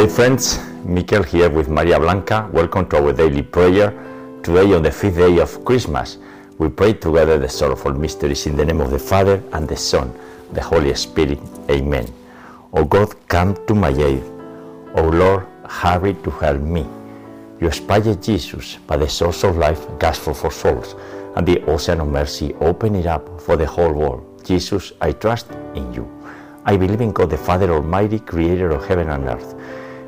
Hey friends, Mikel here with Maria Blanca. Welcome to our daily prayer. Today, on the fifth day of Christmas, we pray together the sorrowful mysteries in the name of the Father and the Son, the Holy Spirit. Amen. O God, come to my aid. O Lord, hurry to help me. You inspired Jesus by the source of life, gospel for souls, and the ocean of mercy. Open it up for the whole world. Jesus, I trust in you. I believe in God the Father Almighty, creator of heaven and earth,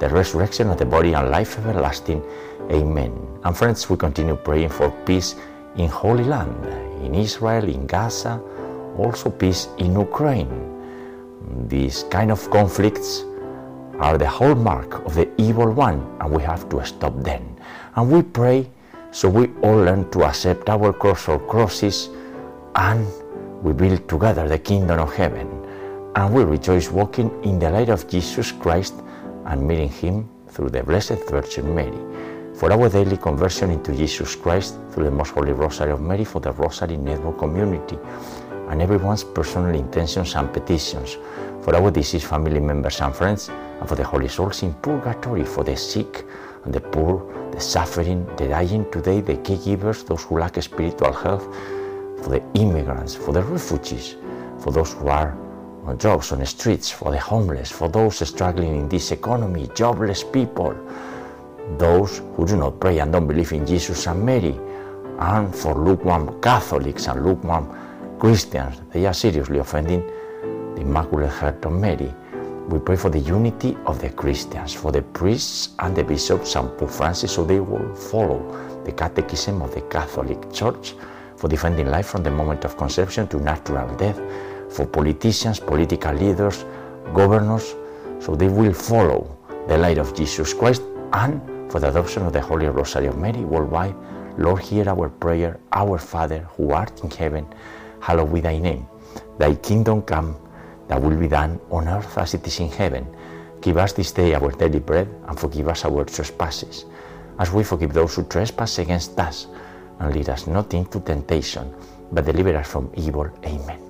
the resurrection of the body, and life everlasting. Amen. And friends, we continue praying for peace in Holy Land, in Israel, in Gaza, also peace in Ukraine. These kind of conflicts are the hallmark of the evil one, and we have to stop them. And we pray so we all learn to accept our cross or crosses and we build together the kingdom of heaven. And we rejoice walking in the light of Jesus Christ and meeting Him through the Blessed Virgin Mary. For our daily conversion into Jesus Christ through the Most Holy Rosary of Mary for the Rosary Network community and everyone's personal intentions and petitions, for our deceased family members and friends, and for the holy souls in purgatory, for the sick and the poor, the suffering, the dying today, the caregivers, those who lack spiritual health, for the immigrants, for the refugees, for those who are on jobs on the streets, for the homeless, for those struggling in this economy, jobless people, those who do not pray and don't believe in Jesus and Mary, and for lukewarm Catholics and lukewarm Christians. They are seriously offending the Immaculate Heart of Mary. We pray for the unity of the Christians, for the priests and the bishops and Pope Francis, so they will follow the catechism of the Catholic Church, for defending life from the moment of conception to natural death, for politicians, political leaders, governors, so they will follow the light of Jesus Christ, and for the adoption of the Holy Rosary of Mary worldwide. Lord, hear our prayer, our Father, who art in heaven, hallowed be thy name. Thy kingdom come, thy will be done on earth as it is in heaven. Give us this day our daily bread, and forgive us our trespasses, as we forgive those who trespass against us. And lead us not into temptation, but deliver us from evil. Amen.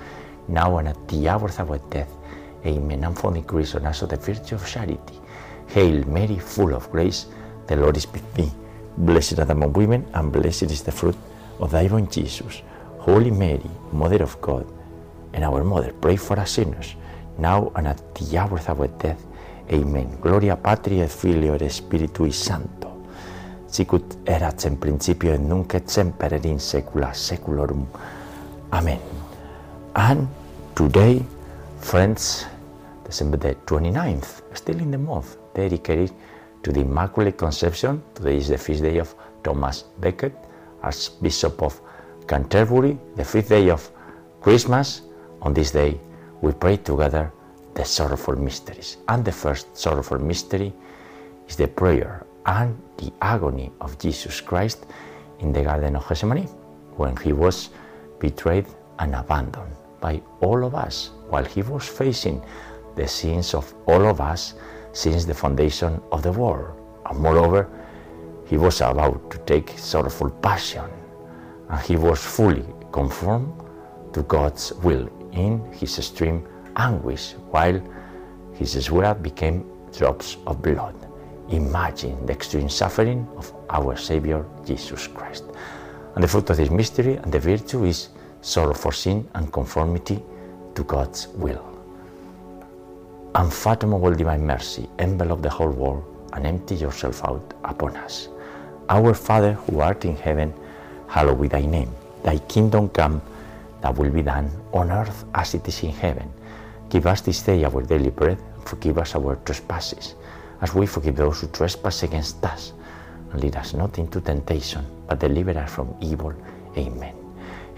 now and at the hour of our death. Amen. And for the increase on us of the virtue of charity. Hail Mary, full of grace, the Lord is with thee. Blessed are the among women, and blessed is the fruit of thy womb, Jesus. Holy Mary, Mother of God, and our Mother, pray for us sinners, now and at the hour of our death. Amen. Gloria Patri et Filio et Spiritui Sancto. Sicut erat in principio et nunc et semper et in saecula saeculorum. Amen. And today, friends, December the 29th, still in the month, dedicated to the Immaculate Conception. Today is the feast day of Thomas Becket, Archbishop of Canterbury, the fifth day of Christmas. On this day, we pray together the sorrowful mysteries. And the first sorrowful mystery is the prayer and the agony of Jesus Christ in the Garden of Gethsemane when he was betrayed and abandoned by all of us while he was facing the sins of all of us since the foundation of the world. And moreover, he was about to take sorrowful passion and he was fully conformed to God's will in his extreme anguish while his sweat became drops of blood. Imagine the extreme suffering of our Savior Jesus Christ. And the fruit of this mystery and the virtue is sorrow for sin and conformity to God's will. Unfathomable divine mercy, envelop the whole world, and empty yourself out upon us. Our Father who art in heaven, hallowed be thy name. Thy kingdom come, that will be done on earth as it is in heaven. Give us this day our daily bread, and forgive us our trespasses, as we forgive those who trespass against us. And lead us not into temptation, but deliver us from evil. Amen.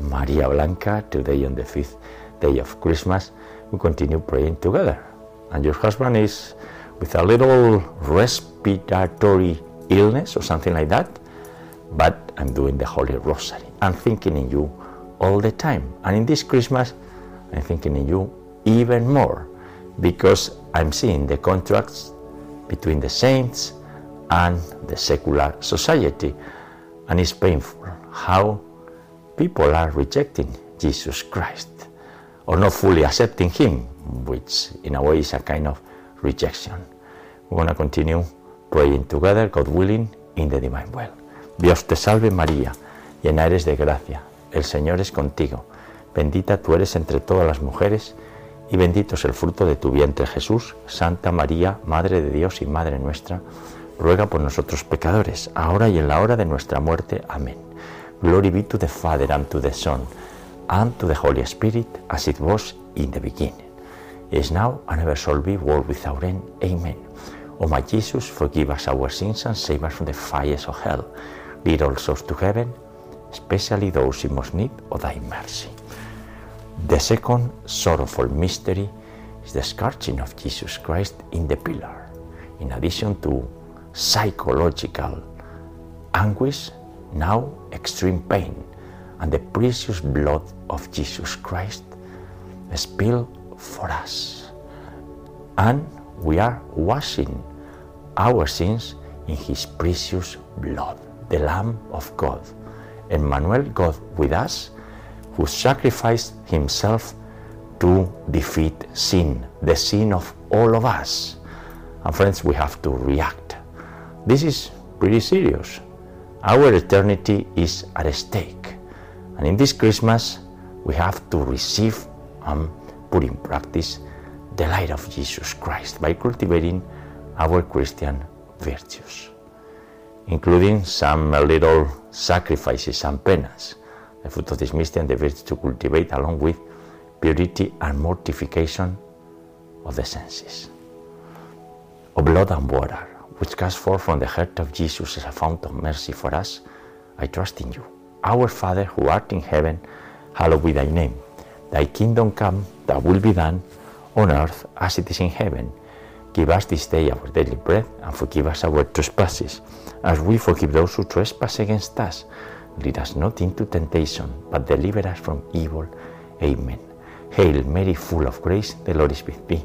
Maria Blanca, today on the fifth day of Christmas, we continue praying together. And your husband is with a little respiratory illness or something like that, but I'm doing the Holy Rosary. I'm thinking in you all the time. And in this Christmas, I'm thinking in you even more because I'm seeing the contrasts between the saints and the secular society. And it's painful how people are rejecting Jesus Christ or not fully accepting Him, which in a way is a kind of rejection. We're going to continue praying together, God willing, in the divine well. Dios te salve María, llena eres de gracia, el Señor es contigo, bendita tú eres entre todas las mujeres, y bendito es el fruto de tu vientre Jesús, Santa María, Madre de Dios y Madre nuestra, ruega por nosotros pecadores, ahora y en la hora de nuestra muerte. Amén. Glory be to the Father and to the Son and to the Holy Spirit, as it was in the beginning, is now, and ever shall be, world without end. Amen. O my Jesus, forgive us our sins and save us from the fires of hell. Lead all souls to heaven, especially those in most need of thy mercy. The second sorrowful mystery is the scourging of Jesus Christ in the pillar. In addition to psychological anguish, now extreme pain, and the precious blood of Jesus Christ spilled for us. And we are washing our sins in his precious blood, the Lamb of God, Emmanuel, God with us, who sacrificed himself to defeat sin, the sin of all of us. And friends, we have to react. This is pretty serious. Our eternity is at stake. And in this Christmas, we have to receive and put in practice the light of Jesus Christ by cultivating our Christian virtues, including some little sacrifices and penance. The fruit of this mystery and the virtue to cultivate along with purity and mortification of the senses. of blood and water, which cast forth from the heart of Jesus as a fount of mercy for us, I trust in you. Our Father who art in heaven, hallowed be thy name. Thy kingdom come, thy will be done, on earth as it is in heaven. Give us this day our daily bread, and forgive us our trespasses, as we forgive those who trespass against us. Lead us not into temptation, but deliver us from evil. Amen. Hail Mary, full of grace, the Lord is with thee.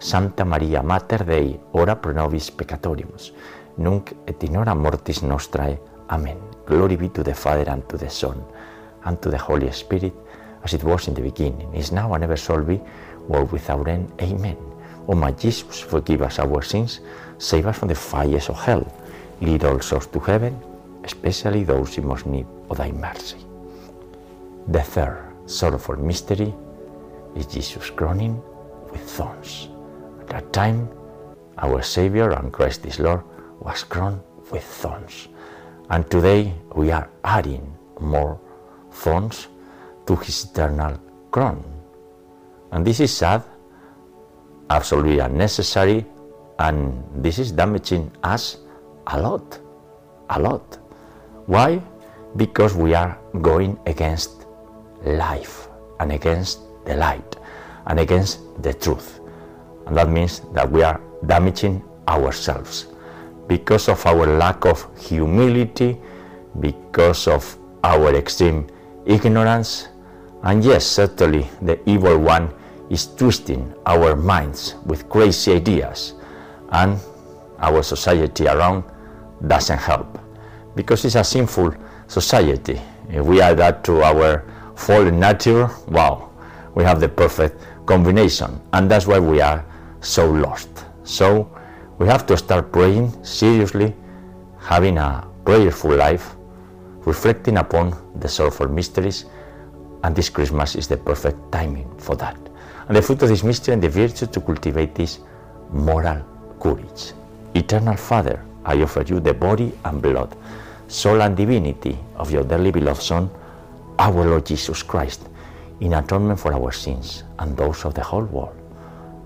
Santa Maria, Mater Dei, ora pro nobis peccatorius, nunc et in hora mortis nostrae. Amen. Glory be to the Father, and to the Son, and to the Holy Spirit, as it was in the beginning, is now, and ever shall be, world without end. Amen. O my Jesus, forgive us our sins, save us from the fires of hell, lead all souls to heaven, especially those in most need of thy mercy. The third sorrowful mystery is Jesus groaning with thorns. At that time, our Savior and Christ is Lord was crowned with thorns. And today we are adding more thorns to his eternal crown. And this is sad, absolutely unnecessary, and this is damaging us a lot, a lot. Why? Because we are going against life and against the light and against the truth. And that means that we are damaging ourselves because of our lack of humility, because of our extreme ignorance. And yes, certainly the evil one is twisting our minds with crazy ideas, and our society around doesn't help because it's a sinful society. If we add that to our fallen nature, wow, we have the perfect combination, and that's why we are so lost. So we have to start praying seriously, having a prayerful life, reflecting upon the sorrowful mysteries, and this Christmas is the perfect timing for that. And the fruit of this mystery and the virtue to cultivate this moral courage. Eternal Father, I offer you the body and blood, soul and divinity of your dearly beloved Son, our Lord Jesus Christ, in atonement for our sins and those of the whole world.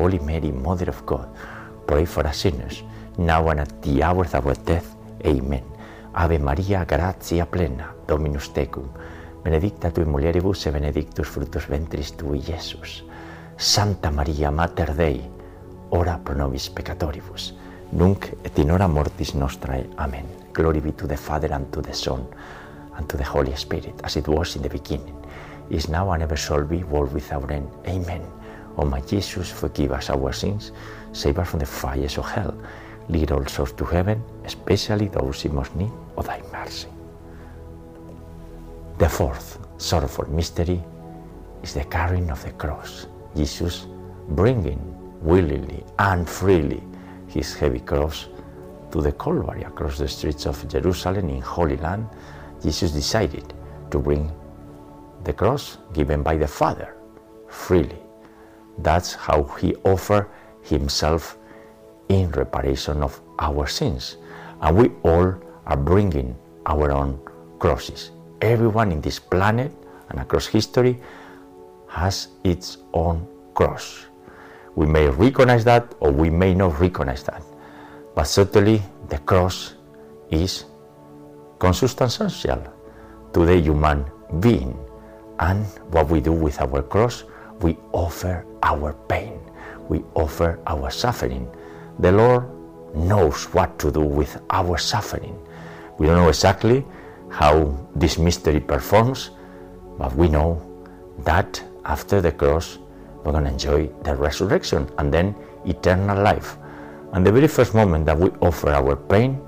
Holy Mary, Mother of God, pray for us sinners, now and at the hour of our death. Amen. Ave Maria, gratia plena, Dominus tecum, benedicta tu in mulieribus e benedictus fructus ventris tui, Iesus. Santa Maria, Mater Dei, ora pro nobis peccatoribus, nunc et in hora mortis nostrae. Amen. Glory be to the Father, and to the Son, and to the Holy Spirit, as it was in the beginning, is now, and ever shall be, world without end. Amen. O my Jesus, forgive us our sins, save us from the fires of hell, lead all souls to heaven, especially those in most need of thy mercy. The fourth sorrowful mystery is the carrying of the cross. Jesus bringing willingly and freely his heavy cross to the Calvary across the streets of Jerusalem in Holy Land. Jesus decided to bring the cross given by the Father freely. That's how he offered himself in reparation of our sins. And we all are bringing our own crosses. Everyone in this planet and across history has its own cross. We may recognize that or we may not recognize that. But certainly the cross is consubstantial to the human being. And what we do with our cross, we offer our pain, we offer our suffering. The Lord knows what to do with our suffering. We don't know exactly how this mystery performs, but we know that after the cross, we're going to enjoy the resurrection and then eternal life. And the very first moment that we offer our pain,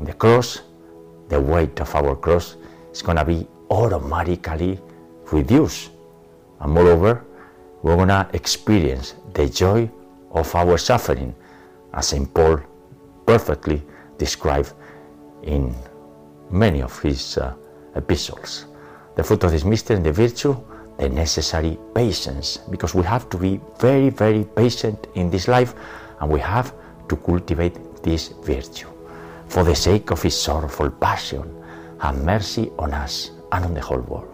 the cross, the weight of our cross is going to be automatically reduced. And moreover, we're going to experience the joy of our suffering, as St. Paul perfectly described in many of his uh, epistles. The fruit of this mystery and the virtue, the necessary patience, because we have to be very, very patient in this life and we have to cultivate this virtue. For the sake of his sorrowful passion, have mercy on us and on the whole world.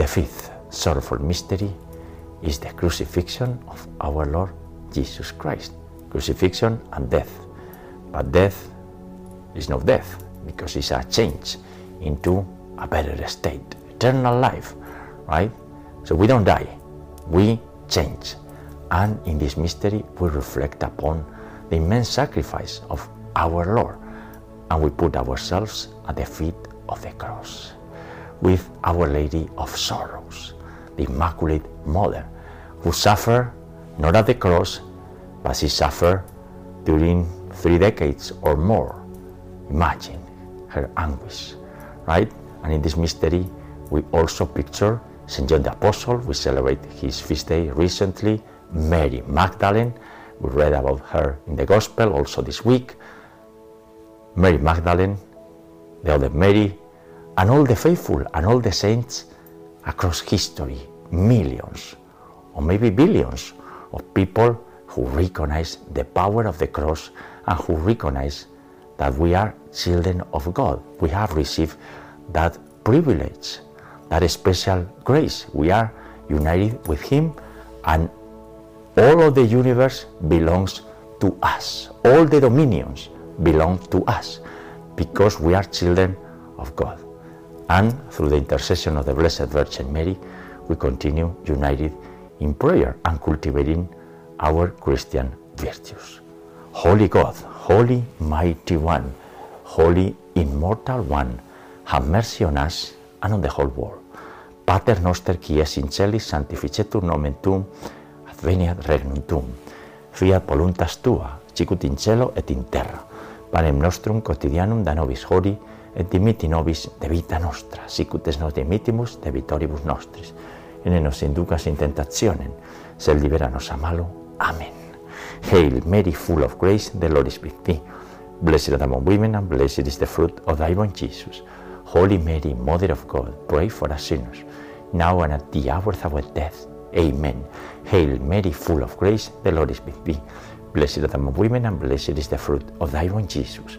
The fifth sorrowful mystery is the crucifixion of our Lord Jesus Christ. Crucifixion and death. But death is not death because it's a change into a better state, eternal life, right? So we don't die, we change. And in this mystery, we reflect upon the immense sacrifice of our Lord and we put ourselves at the feet of the cross with Our Lady of Sorrows, the Immaculate Mother, who suffered not at the cross, but she suffered during three decades or more. Imagine her anguish, right? And in this mystery, we also picture St. John the Apostle. We celebrate his feast day recently. Mary Magdalene. We read about her in the Gospel also this week. Mary Magdalene, the other Mary, and all the faithful and all the saints across history, millions or maybe billions of people who recognize the power of the cross and who recognize that we are children of God. We have received that privilege, that special grace. We are united with Him, and all of the universe belongs to us. All the dominions belong to us because we are children of God. And through the intercession of the Blessed Virgin Mary, we continue united in prayer and cultivating our Christian virtues. Holy God, Holy Mighty One, Holy Immortal One, have mercy on us and on the whole world. Pater noster qui es in celis, sanctificetur nomen tuum, adveniat regnum tuum. Fiat voluntas tua, sicut in cielo et in terra. Panem nostrum quotidianum da nobis hodie et dimiti nobis de vita nostra, sicut es nos dimitimus de vitoribus nostris. Et ne nos inducas in tentationem, sed libera nos a malo. Amen. Hail Mary, full of grace, the Lord is with thee. Blessed art among women, and blessed is the fruit of thy womb, Jesus. Holy Mary, Mother of God, pray for us sinners, now and at the hour of our death. Amen. Hail Mary, full of grace, the Lord is with thee. Blessed art among women, and blessed is the fruit of thy womb, Jesus.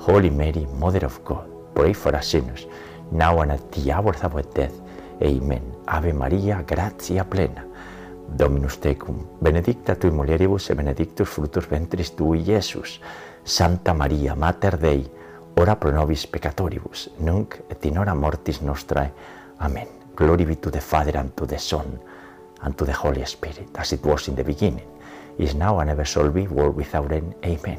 Holy Mary, Mother of God, pray for us sinners, now and at the hour of our death. Amen. Ave Maria, gratia plena. Dominus tecum, benedicta tui mulieribus, et benedictus fructus ventris tui, Iesus. Santa Maria, Mater Dei, ora pro nobis peccatoribus, nunc et in hora mortis nostrae. Amen. Glory be to the Father, and to the Son, and to the Holy Spirit, as it was in the beginning, is now, and ever shall be, world without end. Amen.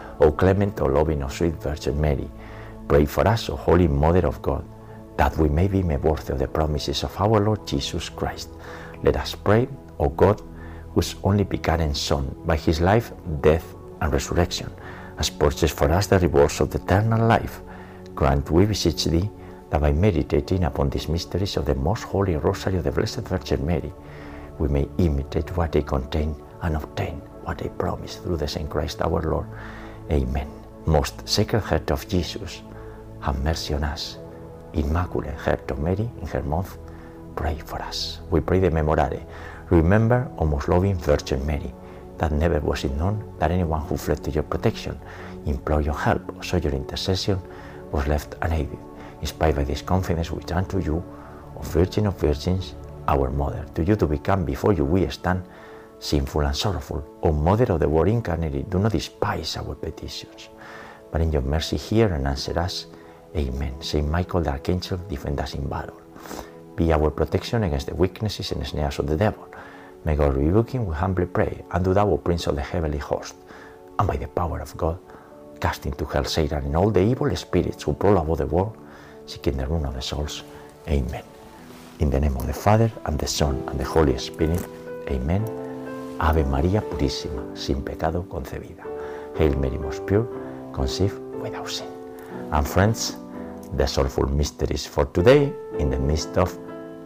O clement, O loving, O sweet Virgin Mary, pray for us, O Holy Mother of God, that we may be worthy of the promises of our Lord Jesus Christ. Let us pray, O God, whose only begotten Son, by his life, death, and resurrection, has purchased for us the rewards of the eternal life. Grant, we beseech thee, that by meditating upon these mysteries of the most holy rosary of the Blessed Virgin Mary, we may imitate what they contain and obtain what they promise through the same Christ our Lord. Amen. Most Sacred Heart of Jesus, have mercy on us. Immaculate Heart of Mary, in her month, pray for us. We pray the Memorare. Remember, O most loving Virgin Mary, that never was it known that anyone who fled to your protection, implored your help, or sought your intercession, was left unaided. Inspired by this confidence, we turn to you, O Virgin of Virgins, our Mother. To you to become before you we stand, sinful and sorrowful. O Mother of the Word incarnate, do not despise our petitions, but in your mercy hear and answer us. Amen. Saint Michael the Archangel, defend us in battle. Be our protection against the weaknesses and snares of the devil. May God rebuke him, we humbly pray, and do thou, O Prince of the heavenly host, and by the power of God, cast into hell Satan and all the evil spirits who prowl about the world, seeking the ruin of the souls. Amen. In the name of the Father, and the Son, and the Holy Spirit. Amen. Ave María Purísima, sin pecado concebida. Hail Mary, most pure, conceived without sin. And friends, the sorrowful mysteries for today in the midst of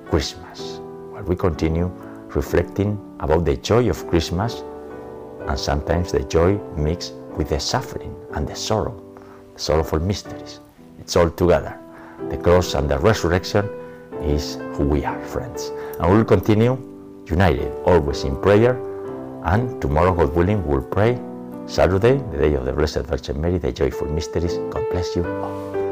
Christmas. While we continue reflecting about the joy of Christmas and sometimes the joy mixed with the suffering and the sorrow, the sorrowful mysteries. It's all together. The cross and the resurrection is who we are, friends. And we will continue united, always in prayer. And tomorrow, God willing, we'll pray Saturday, the day of the Blessed Virgin Mary, the joyful mysteries. God bless you all.